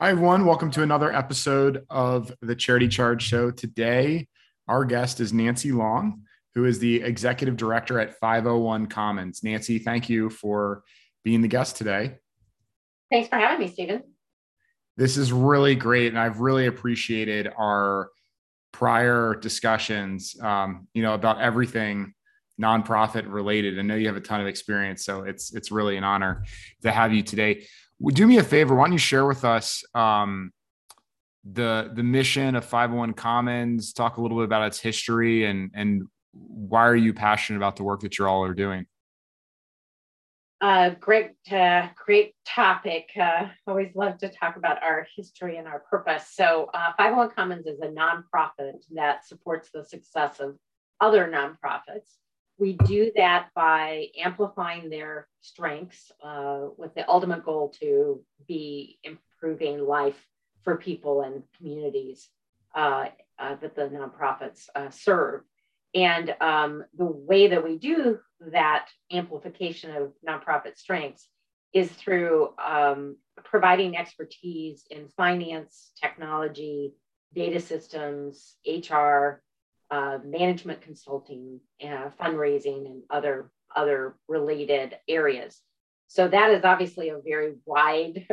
Hi, everyone. Welcome to another episode of the Charity Charge Show. Today, our guest is Nancy Long, who is the executive director at 501 Commons. Nancy, thank you for being the guest today. Thanks for having me, Stephen. This is really great, and I've really appreciated our prior discussions, um, you know, about everything nonprofit related. I know you have a ton of experience, so it's it's really an honor to have you today. Do me a favor. Why don't you share with us um, the the mission of 501 Commons? Talk a little bit about its history and and why are you passionate about the work that you all are doing? Uh, great, uh, great topic. Uh, always love to talk about our history and our purpose. So, uh, 501 Commons is a nonprofit that supports the success of other nonprofits. We do that by amplifying their strengths uh, with the ultimate goal to be improving life for people and communities uh, uh, that the nonprofits uh, serve. And um, the way that we do that amplification of nonprofit strengths is through um, providing expertise in finance, technology, data systems, HR, uh, management consulting, uh, fundraising, and other other related areas. So that is obviously a very wide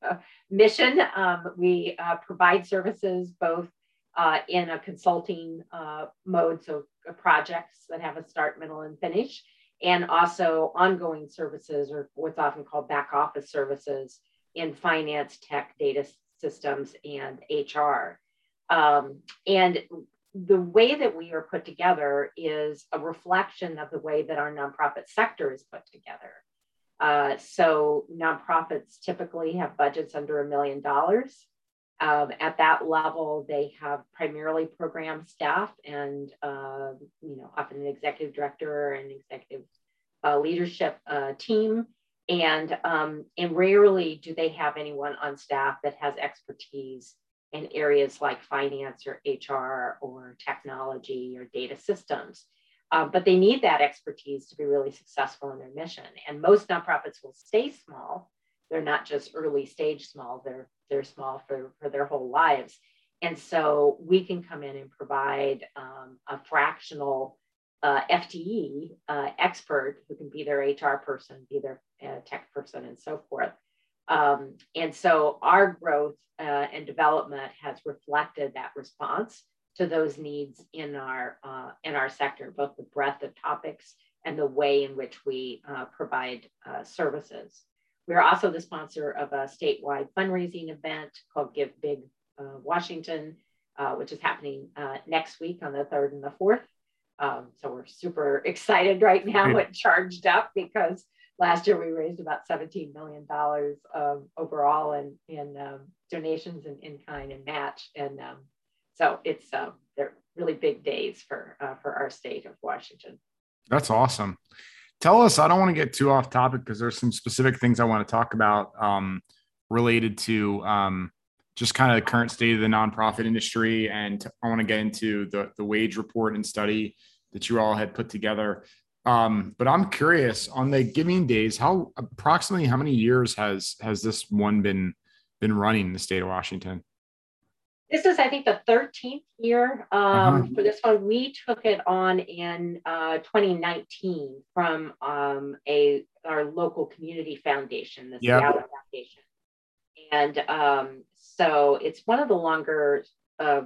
mission. Um, we uh, provide services both uh, in a consulting uh, mode, so projects that have a start, middle, and finish, and also ongoing services or what's often called back office services in finance, tech, data systems, and HR. Um, and the way that we are put together is a reflection of the way that our nonprofit sector is put together. Uh, so nonprofits typically have budgets under a million dollars. Um, at that level, they have primarily program staff and uh, you know often an executive director and executive uh, leadership uh, team, and um, and rarely do they have anyone on staff that has expertise in areas like finance or HR or technology or data systems. Um, but they need that expertise to be really successful in their mission. And most nonprofits will stay small. They're not just early stage small, they're, they're small for, for their whole lives. And so we can come in and provide um, a fractional uh, FTE uh, expert who can be their HR person, be their uh, tech person, and so forth. Um, and so our growth uh, and development has reflected that response to those needs in our uh, in our sector, both the breadth of topics and the way in which we uh, provide uh, services. We're also the sponsor of a statewide fundraising event called Give Big uh, Washington, uh, which is happening next week on the 3rd and the 4th. Um, so we're super excited right now and charged up because last year we raised about $17 million um, overall in, in um, donations and in kind and match. And um, so it's uh, they're really big days for uh, for our state of Washington. That's awesome. Tell us, I don't want to get too off topic because there's some specific things I want to talk about um, related to um, just kind of the current state of the nonprofit industry. And I want to get into the, the wage report and study that you all had put together. Um, but I'm curious on the giving days, how approximately how many years has has this one been been running in the state of Washington? This is, I think, the 13th year um, uh-huh. for this one. We took it on in uh, 2019 from um, a our local community foundation, the yep. Seattle Foundation, and um, so it's one of the longer, uh,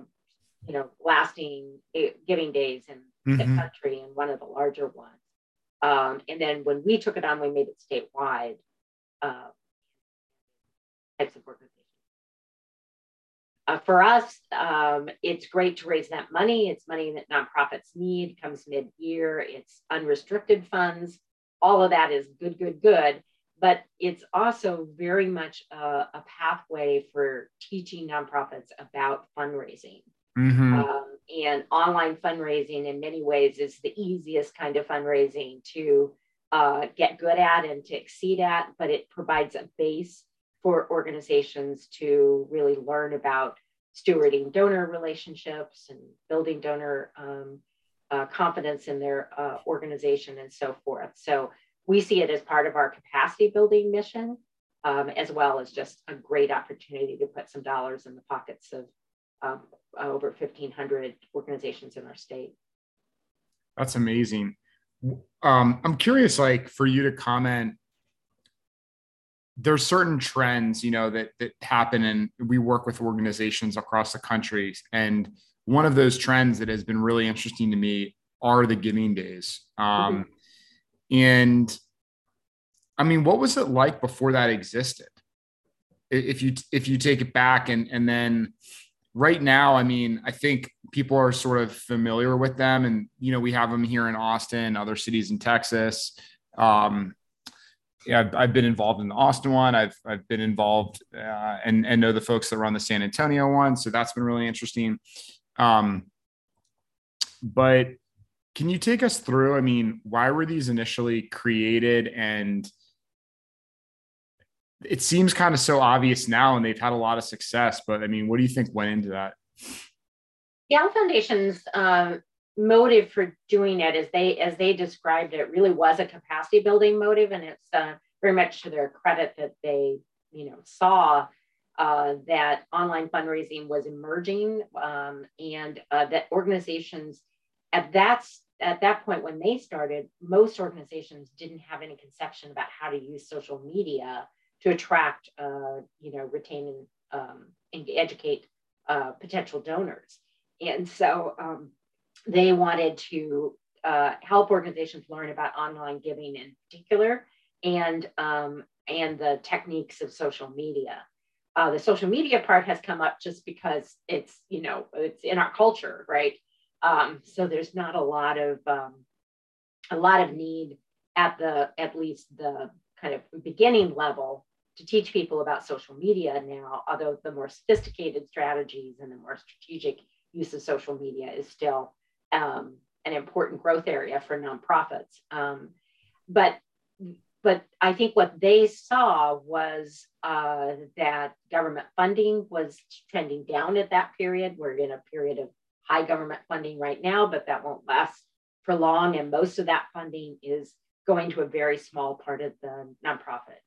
you know, lasting eh, giving days in mm-hmm. the country and one of the larger ones. Um, and then when we took it on, we made it statewide. Uh, types of organizations. Uh, for us, um, it's great to raise that money. It's money that nonprofits need, comes mid year, it's unrestricted funds. All of that is good, good, good. But it's also very much a, a pathway for teaching nonprofits about fundraising. Mm-hmm. Um, and online fundraising, in many ways, is the easiest kind of fundraising to uh, get good at and to exceed at, but it provides a base for organizations to really learn about stewarding donor relationships and building donor um, uh, confidence in their uh, organization and so forth. So we see it as part of our capacity building mission. um, as well as just a great opportunity to put some dollars in the pockets of um, over 1,500 organizations in our state. That's amazing. Um, I'm curious, like for you to comment. There's certain trends, you know, that that happen, and we work with organizations across the country. And one of those trends that has been really interesting to me are the giving days. Um, mm-hmm. And I mean, what was it like before that existed? If you if you take it back and and then right now, I mean, I think people are sort of familiar with them, and you know, we have them here in Austin, other cities in Texas. Um, yeah, I've, I've, been involved in the Austin one. I've I've been involved uh, and and know the folks that run the San Antonio one, so that's been really interesting. Um, but can you take us through? I mean, why were these initially created and it seems kind of so obvious now and they've had a lot of success but i mean what do you think went into that? The Seattle foundation's um, motive for doing it as they as they described it really was a capacity building motive and it's uh, very much to their credit that they you know saw uh, that online fundraising was emerging um, and uh, that organizations at that at that point when they started most organizations didn't have any conception about how to use social media to attract, uh, you know, retain and, um, educate uh, potential donors. And so um, they wanted to uh, help organizations learn about online giving in particular and, um, and the techniques of social media. Uh, the social media part has come up just because it's, you know, it's in our culture, right? Um, so there's not a lot of, um, a lot of need at the, at least the kind of beginning level to teach people about social media now, although the more sophisticated strategies and the more strategic use of social media is still um, an important growth area for nonprofits. Um, but but I think what they saw was uh, that government funding was trending down at that period. We're in a period of high government funding right now, but that won't last for long. And most of that funding is going to a very small part of the nonprofit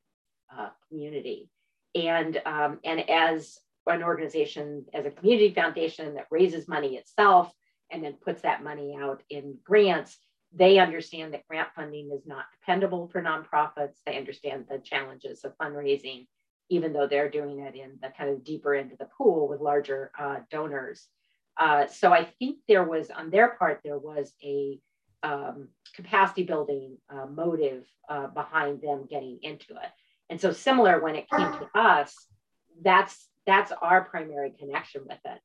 uh, community. And, um, and as an organization, as a community foundation that raises money itself and then puts that money out in grants, they understand that grant funding is not dependable for nonprofits. They understand the challenges of fundraising, even though they're doing it in the kind of deeper end of the pool with larger uh, donors. Uh, so I think there was, on their part, there was a um, capacity building uh, motive uh, behind them getting into it. And so similar when it came to us, that's that's our primary connection with it.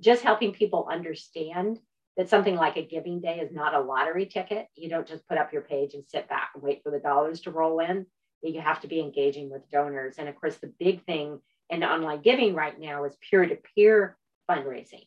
Just helping people understand that something like a giving day is not a lottery ticket. You don't just put up your page and sit back and wait for the dollars to roll in. You have to be engaging with donors. And of course, the big thing in online giving right now is peer-to-peer fundraising.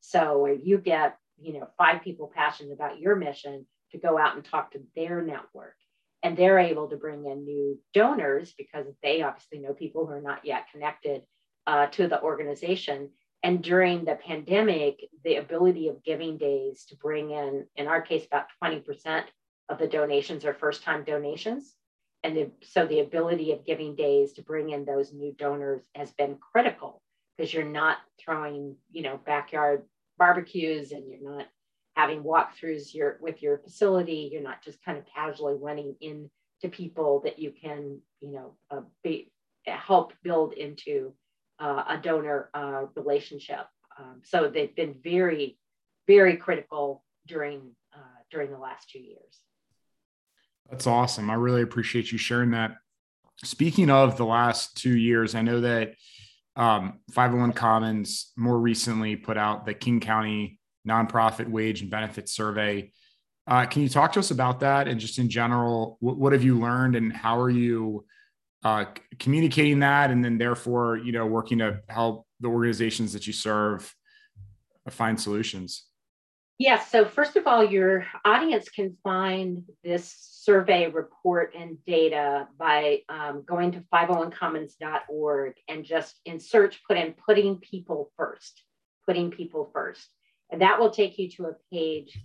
So where you get, you know, five people passionate about your mission to go out and talk to their network and they're able to bring in new donors because they obviously know people who are not yet connected uh, to the organization. And during the pandemic, the ability of giving days to bring in, in our case, about 20% of the donations are first time donations. And the, so the ability of giving days to bring in those new donors has been critical because you're not throwing, you know, backyard barbecues and you're not having walkthroughs your, with your facility. You're not just kind of casually running in to people that you can, you know, uh, be, help build into uh, a donor uh, relationship. Um, so they've been very, very critical during uh, during the last two years. That's awesome. I really appreciate you sharing that. Speaking of the last two years, I know that um, 501 Commons more recently put out the King County nonprofit wage and benefit survey. Uh, can you talk to us about that and just in general, what, what have you learned and how are you uh, communicating that and then therefore, you know, working to help the organizations that you serve find solutions? Yes. So, first of all, your audience can find this survey report and data by um, going to 501commons.org and just in search, put in putting people first, putting people first. And that will take you to a page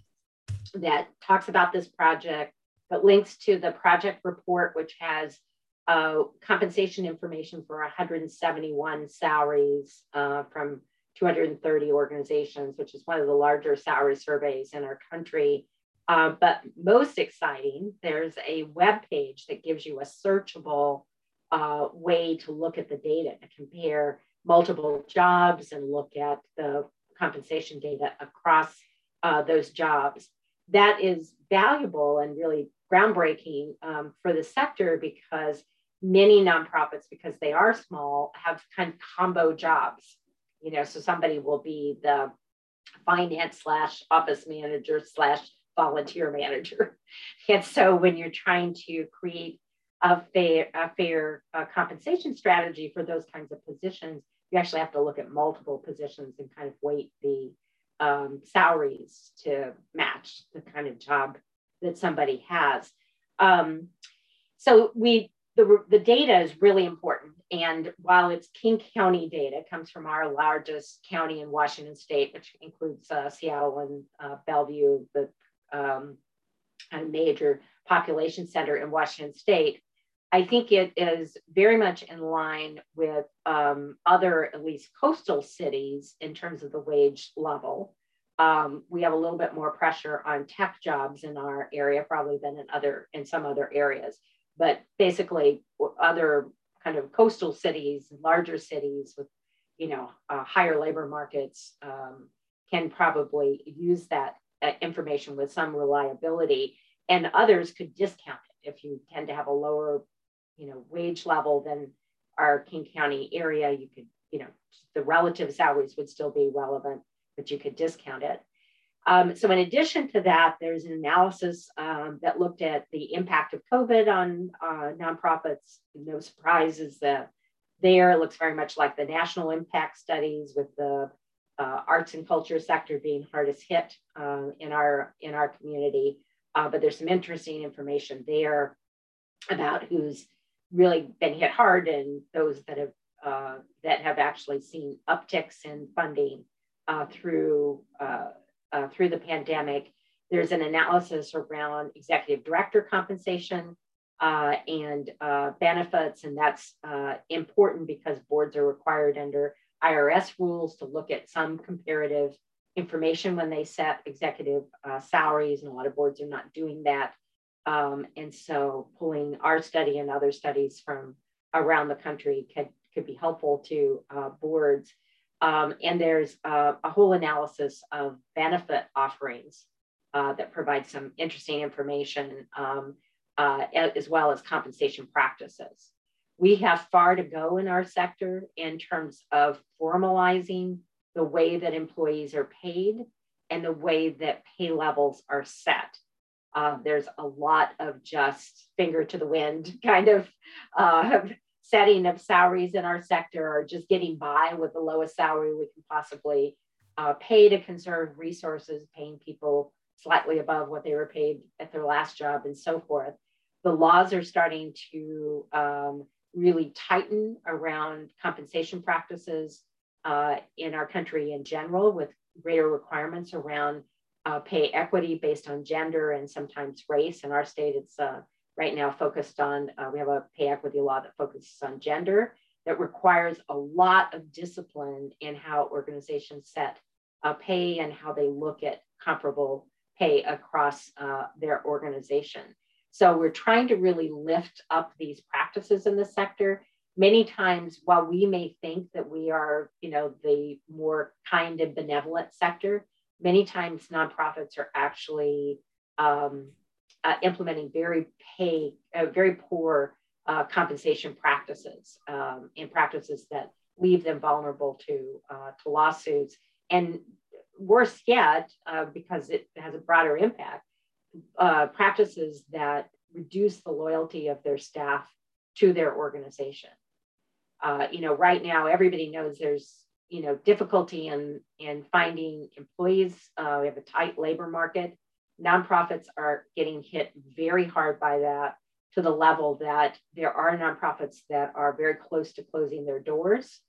that talks about this project, but links to the project report, which has uh, compensation information for 171 salaries uh, from 230 organizations, which is one of the larger salary surveys in our country. Uh, but most exciting, there's a web page that gives you a searchable uh, way to look at the data to compare multiple jobs and look at the compensation data across uh, those jobs. That is valuable and really groundbreaking um, for the sector because many nonprofits, because they are small, have kind of combo jobs. You know, so somebody will be the finance slash office manager slash volunteer manager. And so when you're trying to create a fair, a fair uh, compensation strategy for those kinds of positions, you actually have to look at multiple positions and kind of weight the um, salaries to match the kind of job that somebody has. Um, so we the, the data is really important. And while it's King County data, comes from our largest county in Washington State, which includes uh, Seattle and uh, Bellevue, the um, major population center in Washington State. I think it is very much in line with um, other, at least coastal cities, in terms of the wage level. Um, we have a little bit more pressure on tech jobs in our area, probably than in other in some other areas. But basically, other kind of coastal cities, larger cities with you know uh, higher labor markets um, can probably use that uh, information with some reliability, and others could discount it if you tend to have a lower you know, wage level than our King County area, you could, you know, the relative salaries would still be relevant, but you could discount it. Um, so in addition to that, there's an analysis um, that looked at the impact of COVID on uh, nonprofits. No surprises that there it looks very much like the national impact studies with the uh, arts and culture sector being hardest hit uh, in our in our community. Uh, but there's some interesting information there about who's really been hit hard and those that have uh, that have actually seen upticks in funding uh, through uh, uh through the pandemic. There's an analysis around executive director compensation uh, and uh, benefits, and that's important because boards are required under IRS rules to look at some comparative information when they set executive salaries, and a lot of boards are not doing that. Um, and so pulling our study and other studies from around the country could, could be helpful to uh, boards. Um, and there's a whole analysis of benefit offerings uh, that provides some interesting information um, uh, as well as compensation practices. We have far to go in our sector in terms of formalizing the way that employees are paid and the way that pay levels are set. Uh, there's a lot of just finger to the wind kind of uh, setting of salaries in our sector or just getting by with the lowest salary we can possibly uh, pay to conserve resources, paying people slightly above what they were paid at their last job and so forth. The laws are starting to um, really tighten around compensation practices uh, in our country in general with greater requirements around uh, pay equity based on gender and sometimes race. In our state, it's uh, right now focused on, uh, we have a pay equity law that focuses on gender that requires a lot of discipline in how organizations set pay and how they look at comparable pay across uh, their organization. So we're trying to really lift up these practices in the sector. Many times, while we may think that we are, you know, the more kind and benevolent sector, many times nonprofits are actually um, uh, implementing very pay, uh, very poor uh, compensation practices um, and practices that leave them vulnerable to uh, to lawsuits. And worse yet, uh, because it has a broader impact, uh, practices that reduce the loyalty of their staff to their organization. you know, right now everybody knows there's you know, difficulty in, in finding employees. Uh, we have a tight labor market. Nonprofits are getting hit very hard by that to the level that there are nonprofits that are very close to closing their doors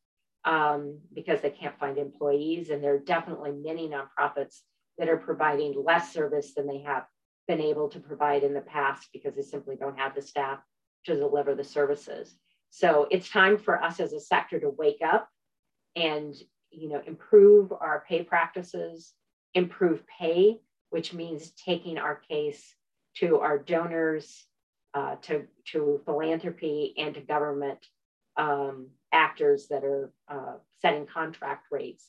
um, because they can't find employees. And there are definitely many nonprofits that are providing less service than they have been able to provide in the past because they simply don't have the staff to deliver the services. So it's time for us as a sector to wake up and you know improve our pay practices, improve pay, which means taking our case to our donors, uh, to, to philanthropy and to government um, actors that are uh, setting contract rates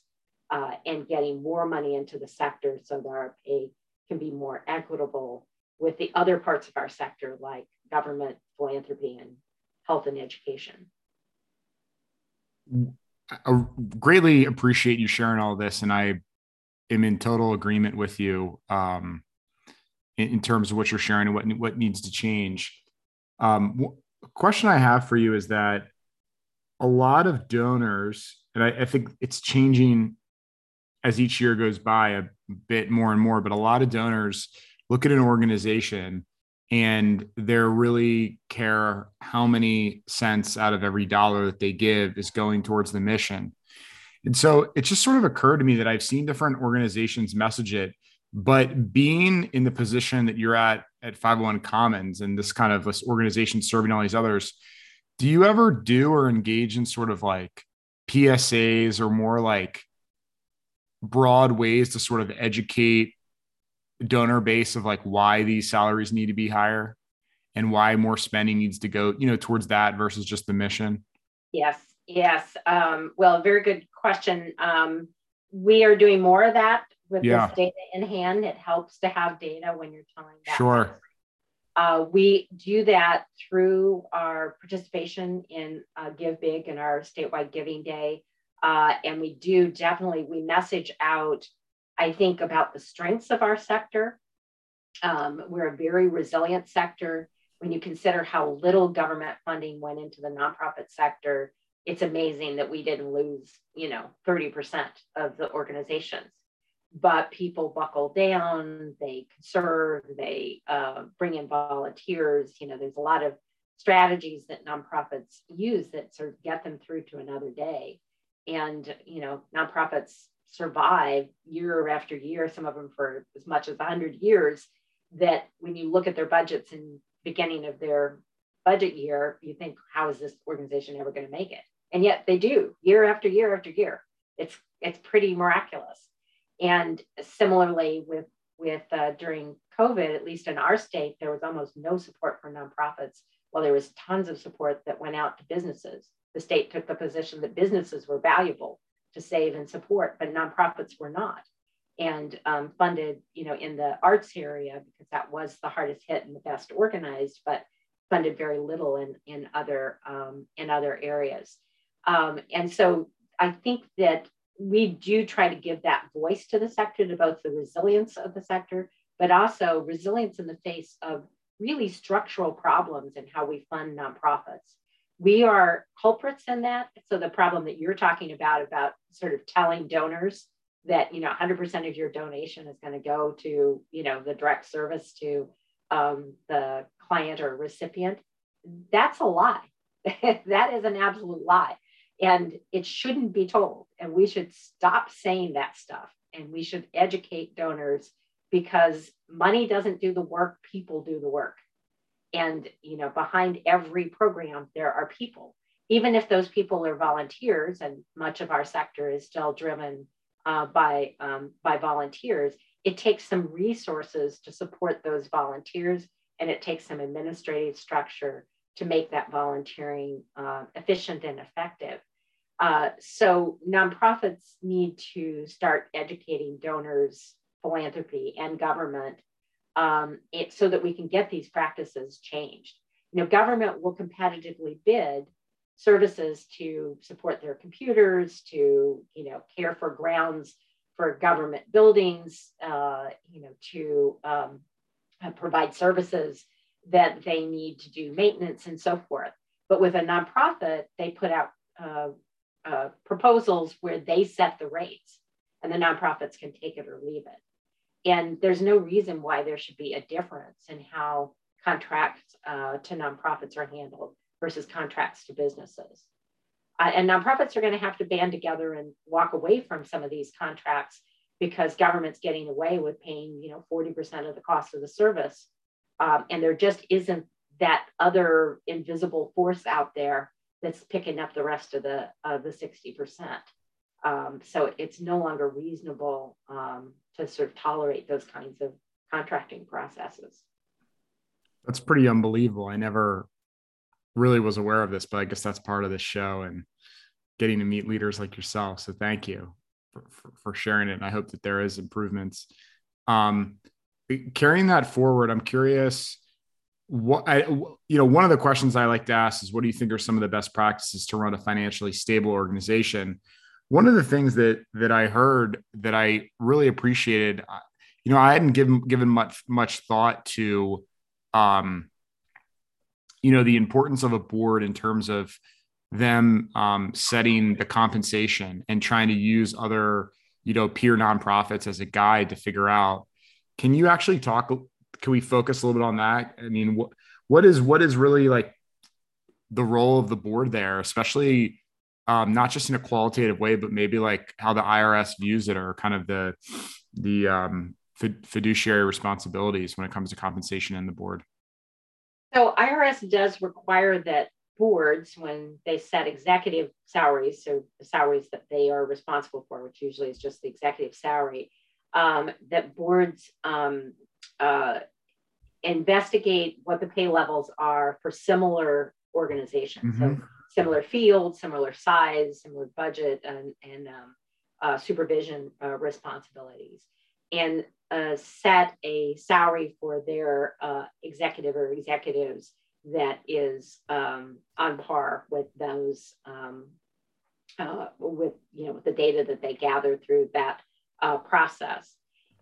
uh, and getting more money into the sector so that our pay can be more equitable with the other parts of our sector like government, philanthropy, and health and education. I greatly appreciate you sharing all this, and I am in total agreement with you um, in, in, terms of what you're sharing and what what needs to change. Um, question I have for you is that a lot of donors, and I, I think it's changing as each year goes by a bit more and more, but a lot of donors look at an organization and they really care how many cents out of every dollar that they give is going towards the mission. And so it just sort of occurred to me that I've seen different organizations message it, but being in the position that you're at at 501 Commons and this kind of this organization serving all these others, do you ever do or engage in sort of like PSAs or more like broad ways to sort of educate donor base of like why these salaries need to be higher and why more spending needs to go you know towards that versus just the mission? Yes yes. Um, well very good question. Um, we are doing more of that with yeah. this data in hand. It helps to have data when you're telling that. Sure. Uh, we do that through our participation in uh, give big and our statewide giving day. Uh, and we do definitely we message out I think about the strengths of our sector. Um, we're a very resilient sector. When you consider how little government funding went into the nonprofit sector, it's amazing that we didn't lose, you know, 30% of the organizations. But people buckle down, they conserve, they uh, bring in volunteers. You know, there's a lot of strategies that nonprofits use that sort of get them through to another day. And, you know, nonprofits survive year after year, some of them for as much as 100 years, that when you look at their budgets in beginning of their budget year, you think, how is this organization ever going to make it? And yet they do year after year after year. It's it's pretty miraculous. And similarly with with uh, during COVID, at least in our state, there was almost no support for nonprofits, while there was tons of support that went out to businesses. The state took the position that businesses were valuable to save and support, but nonprofits were not. And um, funded, you know, in the arts area because that was the hardest hit and the best organized, but funded very little in in other um, in other areas. Um, and so I think that we do try to give that voice to the sector, to both the resilience of the sector, but also resilience in the face of really structural problems in how we fund nonprofits we are culprits in that. So the problem that you're talking about, about sort of telling donors that, you know, 100% of your donation is going to go to, you know, the direct service to um, the client or recipient, that's a lie. that is an absolute lie. And it shouldn't be told. And we should stop saying that stuff. And we should educate donors because money doesn't do the work, people do the work and you know behind every program there are people. Even if those people are volunteers and much of our sector is still driven uh, by um, by volunteers it takes some resources to support those volunteers and it takes some administrative structure to make that volunteering uh, efficient and effective. Uh, so nonprofits need to start educating donors philanthropy and government um, it, so that we can get these practices changed. You know, government will competitively bid services to support their computers, to you know, care for grounds for government buildings, uh, you know, to um, uh, provide services that they need to do maintenance and so forth. But with a nonprofit, they put out uh, uh, proposals where they set the rates, and the nonprofits can take it or leave it. And there's no reason why there should be a difference in how contracts uh, to nonprofits are handled versus contracts to businesses. Uh, and nonprofits are going to have to band together and walk away from some of these contracts because government's getting away with paying, you know, 40% of the cost of the service. Um, and there just isn't that other invisible force out there that's picking up the rest of the uh, the 60%. Um, so it's no longer reasonable um, to sort of tolerate those kinds of contracting processes. That's pretty unbelievable. I never really was aware of this, but I guess that's part of the show and getting to meet leaders like yourself. So thank you for, for, for sharing it. And I hope that there is improvements. Um, carrying that forward, I'm curious what I, you know, one of the questions I like to ask is what do you think are some of the best practices to run a financially stable organization? One of the things that that I heard that I really appreciated, uh, you know, I hadn't given given much much thought to um you know the importance of a board in terms of them um, setting the compensation and trying to use other you know peer nonprofits as a guide to figure out. Can you actually talk can we focus a little bit on that? I mean what what is what is really like the role of the board there especially um, not just in a qualitative way but maybe like how the irs views it or kind of the the um, fiduciary responsibilities when it comes to compensation in the board so IRS does require that boards, when they set executive salaries, so the salaries that they are responsible for, which usually is just the executive salary, um, that boards um, uh, investigate what the pay levels are for similar organizations. Mm-hmm. So similar field, similar size, similar budget, and, and um, uh, supervision uh, responsibilities and uh, set a salary for their uh, executive or executives that is um, on par with those um, uh, with you know with the data that they gather through that uh, process.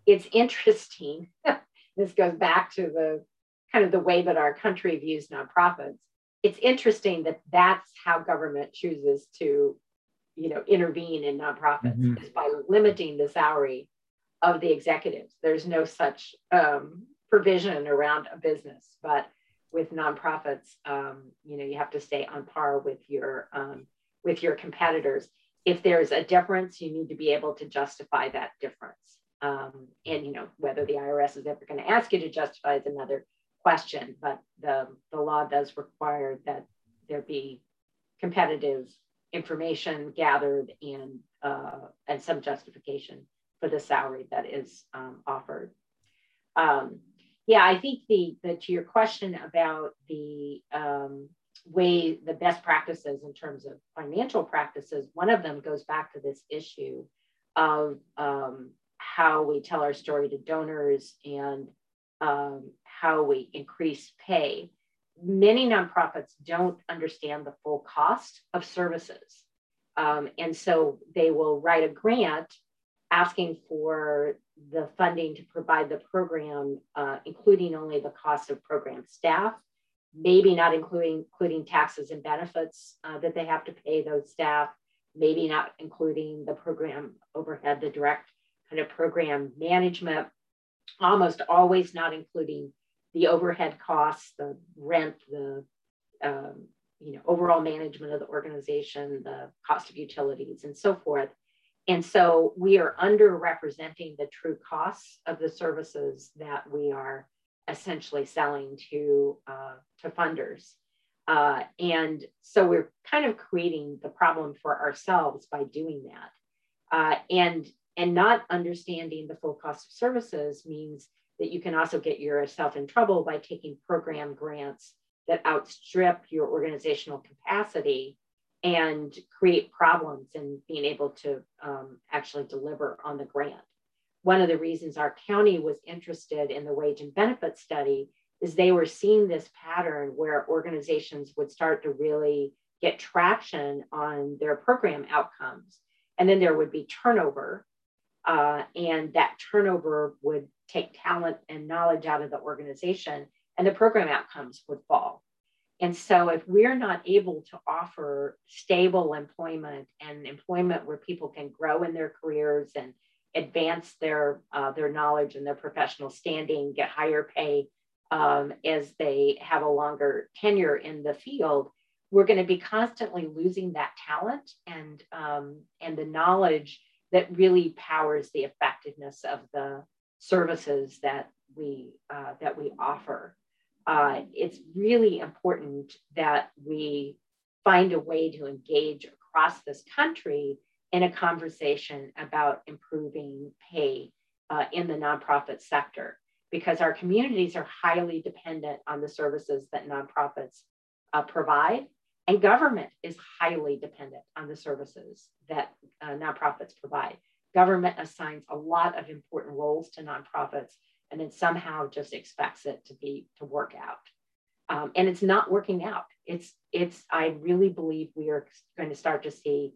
It's interesting. this goes back to the kind of the way that our country views nonprofits. It's interesting that that's how government chooses to you know intervene in nonprofits mm-hmm. is by limiting the salary of the executives. There's no such um, provision around a business, but with nonprofits, um, you know, you have to stay on par with your um, with your competitors. If there's a difference, you need to be able to justify that difference. Um, and you know whether the IRS is ever going to ask you to justify is another question. But the the law does require that there be competitive information gathered and uh, and some justification for the salary that is um, offered. Um, yeah, I think the, the to your question about the um, way the best practices in terms of financial practices, one of them goes back to this issue of um, how we tell our story to donors and um, how we increase pay. Many nonprofits don't understand the full cost of services. Um, and so they will write a grant asking for the funding to provide the program, uh, including only the cost of program staff, maybe not including including taxes and benefits uh, that they have to pay those staff, maybe not including the program overhead, the direct kind of program management, almost always not including the overhead costs, the rent, the um, you know overall management of the organization, the cost of utilities, and so forth. And so we are underrepresenting the true costs of the services that we are essentially selling to, uh, to funders. Uh, and so we're kind of creating the problem for ourselves by doing that. Uh, and, and not understanding the full cost of services means that you can also get yourself in trouble by taking program grants that outstrip your organizational capacity and create problems in being able to um, actually deliver on the grant. One of the reasons our county was interested in the wage and benefit study is they were seeing this pattern where organizations would start to really get traction on their program outcomes. And then there would be turnover, uh, and that turnover would take talent and knowledge out of the organization, and the program outcomes would fall. And so, if we're not able to offer stable employment and employment where people can grow in their careers and advance their uh, their knowledge and their professional standing, get higher pay um, as they have a longer tenure in the field, we're going to be constantly losing that talent and um, and the knowledge that really powers the effectiveness of the services that we uh, that we offer. uh, it's really important that we find a way to engage across this country in a conversation about improving pay uh, in the nonprofit sector because our communities are highly dependent on the services that nonprofits uh, provide and government is highly dependent on the services that uh, nonprofits provide. Government assigns a lot of important roles to nonprofits and then somehow just expects it to be to work out. Um, and it's not working out. It's it's i really believe we are going to start to see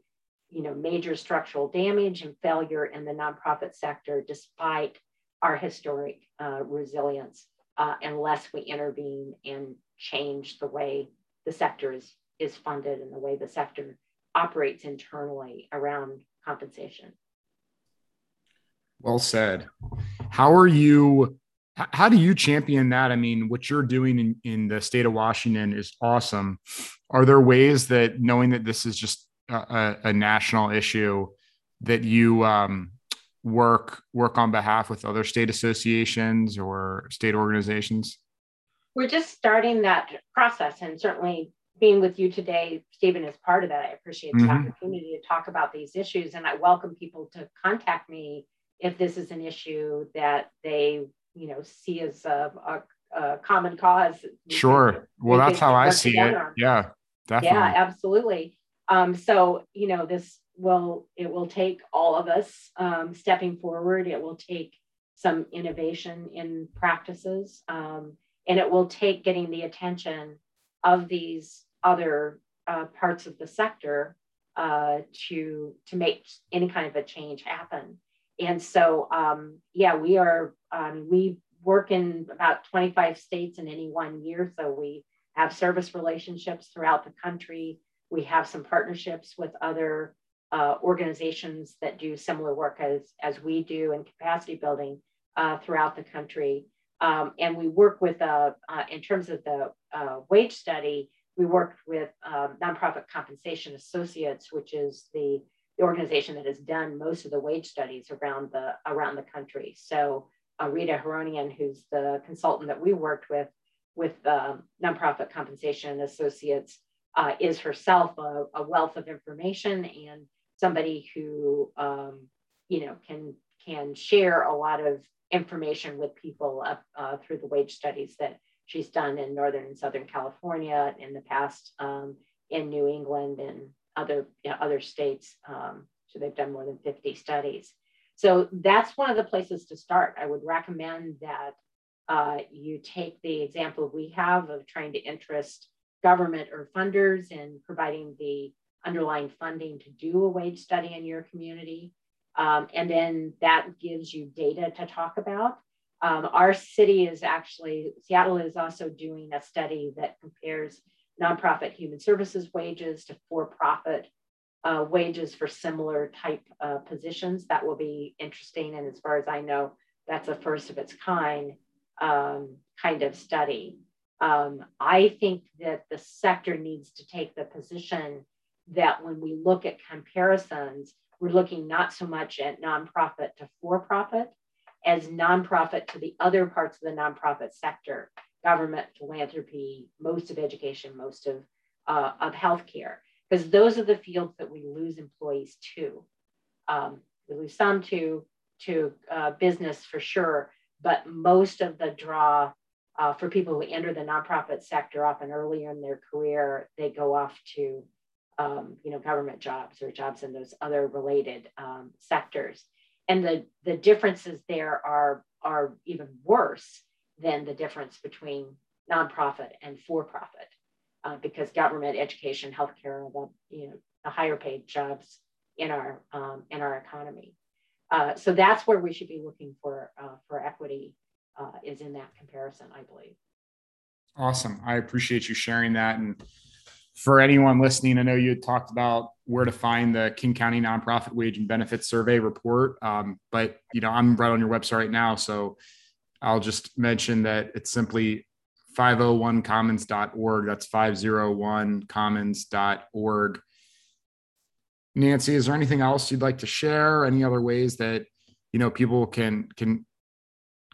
you know major structural damage and failure in the nonprofit sector despite our historic uh, resilience uh, unless we intervene and change the way the sector is is funded and the way the sector operates internally around compensation well said. How are you? How do you champion that? I mean, what you're doing in, in the state of Washington is awesome. Are there ways that knowing that this is just a, a national issue that you um, work work on behalf with other state associations or state organizations? We're just starting that process, and certainly being with you today, Stephen, is part of that. I appreciate the mm-hmm. opportunity to talk about these issues, and I welcome people to contact me if this is an issue that they, you know, see as a, a, a common cause. Sure. well, that's how I see it. Yeah, definitely. Yeah, absolutely. Um, so, you know, this will, it will take all of us um, stepping forward. It will take some innovation in practices. Um, and it will take getting the attention of these other uh, parts of the sector uh, to to make any kind of a change happen. And so um, yeah we are um, we work in about 25 states in any one year so we have service relationships throughout the country. We have some partnerships with other uh, organizations that do similar work as, as we do in capacity building uh, throughout the country. Um, and we work with uh, uh in terms of the uh, wage study we worked with um, nonprofit compensation associates which is the the organization that has done most of the wage studies around the around the country. So uh, Rita Haronian, who's the consultant that we worked with with um, nonprofit compensation associates, uh, is herself a, a, wealth of information and somebody who um, you know can can share a lot of information with people uh, through the wage studies that she's done in northern and southern California in the past, um, in New England and other you know, other states. Um, so they've done more than 50 studies. So that's one of the places to start. I would recommend that uh, you take the example we have of trying to interest government or funders in providing the underlying funding to do a wage study in your community. Um, and then that gives you data to talk about. Um, our city is actually, Seattle is also doing a study that compares nonprofit human services wages to for-profit uh, wages for similar type uh, positions. That will be interesting. And as far as I know, that's a first of its kind um, kind of study. Um, I think that the sector needs to take the position that when we look at comparisons, we're looking not so much at nonprofit to for profit as nonprofit to the other parts of the nonprofit sector government, philanthropy, most of education, most of, uh, of healthcare, because those are the fields that we lose employees to. Um, we lose some to, to uh, business for sure, but most of the draw uh, for people who enter the nonprofit sector often earlier in their career, they go off to um, you know, government jobs or jobs in those other related um, sectors. And the, the differences there are, are even worse than the difference between nonprofit and for-profit, uh, because government, education, healthcare are the you know the higher paid jobs in our um, in our economy. Uh, so that's where we should be looking for uh, for equity uh, is in that comparison, I believe. Awesome. I appreciate you sharing that. And for anyone listening, I know you had talked about where to find the King County Nonprofit Wage and Benefits Survey report, um, but you know I'm right on your website right now, so I'll just mention that it's simply 501commons.org. That's 501commons.org. Nancy, is there anything else you'd like to share? Any other ways that you know people can can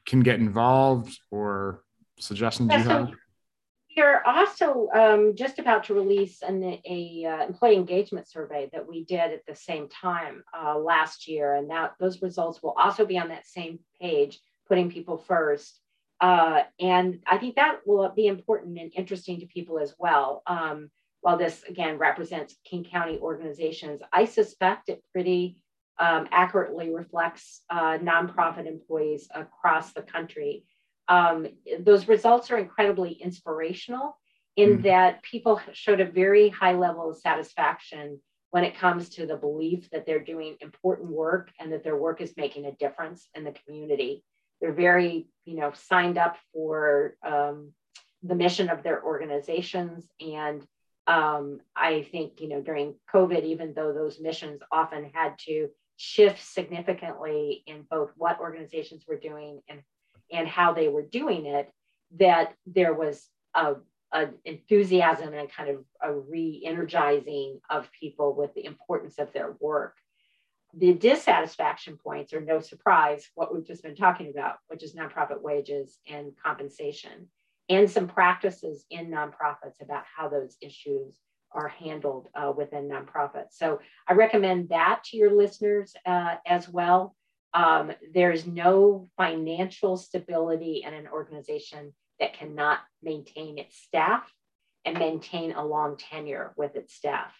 can get involved or suggestions yeah, you have? We're also um, just about to release an a, uh, employee engagement survey that we did at the same time uh, last year, and that those results will also be on that same page, putting people first. Uh, and I think that will be important and interesting to people as well. Um, while this again represents King County organizations, I suspect it pretty um, accurately reflects uh, nonprofit employees across the country. Um, those results are incredibly inspirational in mm. that people showed a very high level of satisfaction when it comes to the belief that they're doing important work and that their work is making a difference in the community. They're very, you know, signed up for um, the mission of their organizations. And um, I think, you know, during COVID, even though those missions often had to shift significantly in both what organizations were doing and and how they were doing it, that there was a, a enthusiasm and kind of a re-energizing of people with the importance of their work. The dissatisfaction points are no surprise what we've just been talking about, which is nonprofit wages and compensation, and some practices in nonprofits about how those issues are handled uh, within nonprofits. So I recommend that to your listeners uh, as well. Um, there's no financial stability in an organization that cannot maintain its staff and maintain a long tenure with its staff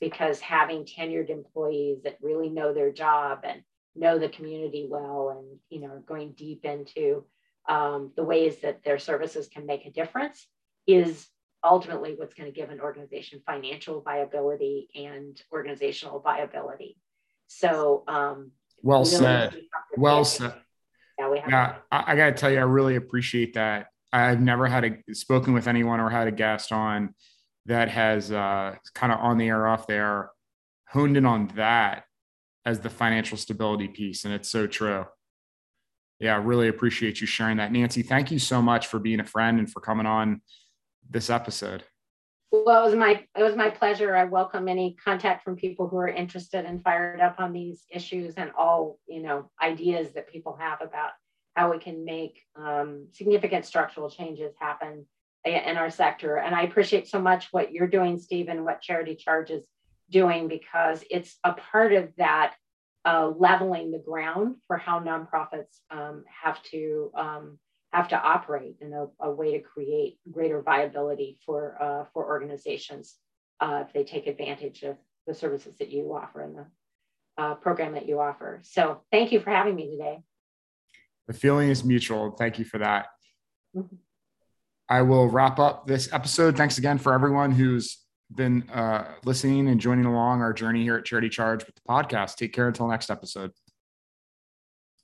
because having tenured employees that really know their job and know the community well and you know going deep into um, the ways that their services can make a difference is ultimately what's going to give an organization financial viability and organizational viability. So, um, well said. Well said. Yeah, we have yeah I, I got to tell you, I really appreciate that. I've never had a spoken with anyone or had a guest on that has uh, kind of on the air, off there, honed in on that as the financial stability piece, and it's so true. Yeah, I really appreciate you sharing that, Nancy. Thank you so much for being a friend and for coming on this episode. Well, it was my it was my pleasure. I welcome any contact from people who are interested and fired up on these issues and all you know ideas that people have about how we can make um, significant structural changes happen in our sector. And I appreciate so much what you're doing, Stephen, what Charity Charge is doing because it's a part of that uh, leveling the ground for how nonprofits um, have to um, have to operate in a, a way to create greater viability for, uh, for organizations uh, if they take advantage of the services that you offer and the uh, program that you offer. So thank you for having me today. The feeling is mutual. Thank you for that. Mm-hmm. I will wrap up this episode. Thanks again for everyone who's been uh, listening and joining along our journey here at Charity Charge with the podcast. Take care until next episode.